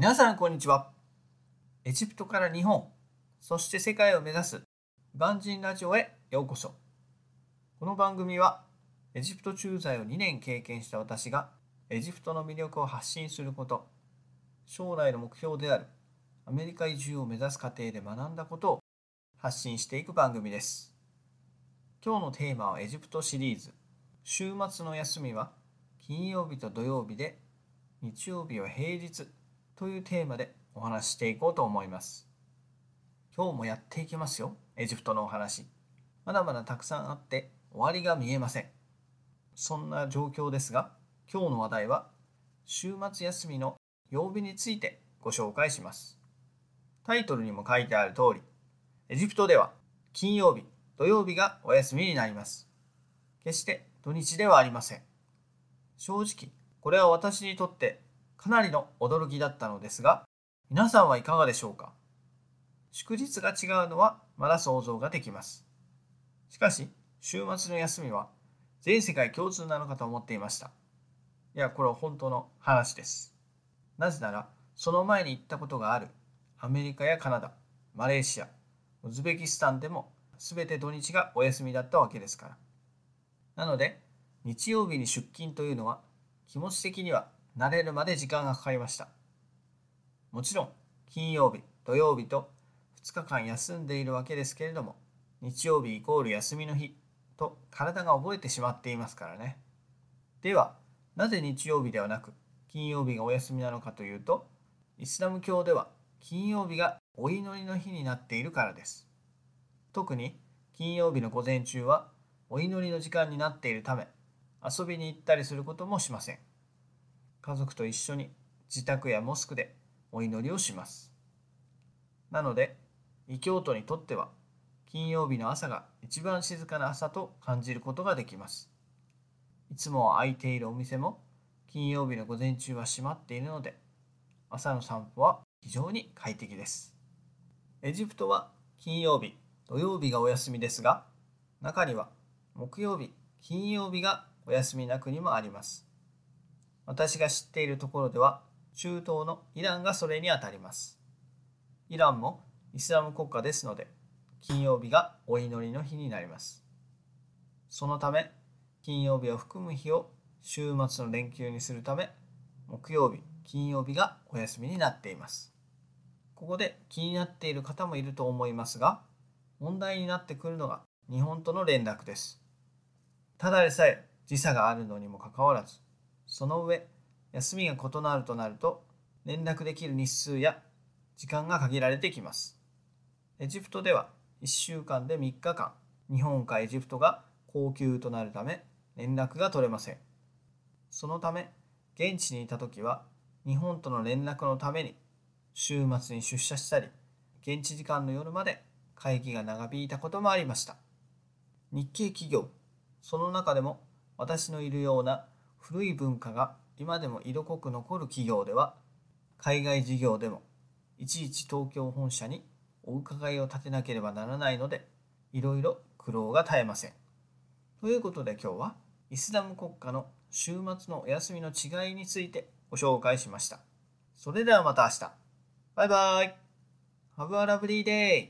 皆さんこんにちは。エジプトから日本そして世界を目指す万人ラジオへようこそ。この番組はエジプト駐在を2年経験した私がエジプトの魅力を発信すること将来の目標であるアメリカ移住を目指す過程で学んだことを発信していく番組です。今日のテーマはエジプトシリーズ。週末の休みは金曜日と土曜日で日曜日は平日。というテーマでお話ししていこうと思います。今日もやっていきますよ、エジプトのお話。まだまだたくさんあって終わりが見えません。そんな状況ですが、今日の話題は週末休みの曜日についてご紹介します。タイトルにも書いてある通り、エジプトでは金曜日、土曜日がお休みになります。決して土日ではありません。正直、これは私にとってかなりの驚きだったのですが、皆さんはいかがでしょうか？祝日が違うのはまだ想像ができます。しかし、週末の休みは全世界共通なのかと思っていました。いや、これは本当の話です。なぜなら、その前に行ったことがあるアメリカやカナダ、マレーシア、ウズベキスタンでも全て土日がお休みだったわけですから。なので、日曜日に出勤というのは気持ち的には慣れるまで時間がかかりました。もちろん、金曜日、土曜日と2日間休んでいるわけですけれども、日曜日イコール休みの日と体が覚えてしまっていますからね。では、なぜ日曜日ではなく金曜日がお休みなのかというと、イスラム教では金曜日がお祈りの日になっているからです。特に金曜日の午前中はお祈りの時間になっているため、遊びに行ったりすることもしません。家族と一緒に自宅やモスクでお祈りをします。なので、異教徒にとっては金曜日の朝が一番静かな朝と感じることができます。いつも空いているお店も金曜日の午前中は閉まっているので、朝の散歩は非常に快適です。エジプトは金曜日、土曜日がお休みですが、中には木曜日、金曜日がお休みな国もあります。私が知っているところでは中東のイランがそれにあたります。イランもイスラム国家ですので金曜日がお祈りの日になります。そのため金曜日を含む日を週末の連休にするため木曜日、金曜日がお休みになっています。ここで気になっている方もいると思いますが問題になってくるのが日本との連絡です。ただでさえ時差があるのにもかかわらずその上、休みが異なるとなると、連絡できる日数や時間が限られてきます。エジプトでは1週間で3日間、日本かエジプトが高級となるため連絡が取れません。そのため、現地にいた時は日本との連絡のために週末に出社したり、現地時間の夜まで会議が長引いたこともありました。日系企業、その中でも私のいるような古い文化が今でも色濃く残る企業では海外事業でもいちいち東京本社にお伺いを立てなければならないのでいろいろ苦労が絶えません。ということで今日はイスラム国家の週末のお休みの違いについてご紹介しました。それではまた明日。バイバイ !Have a lovely day!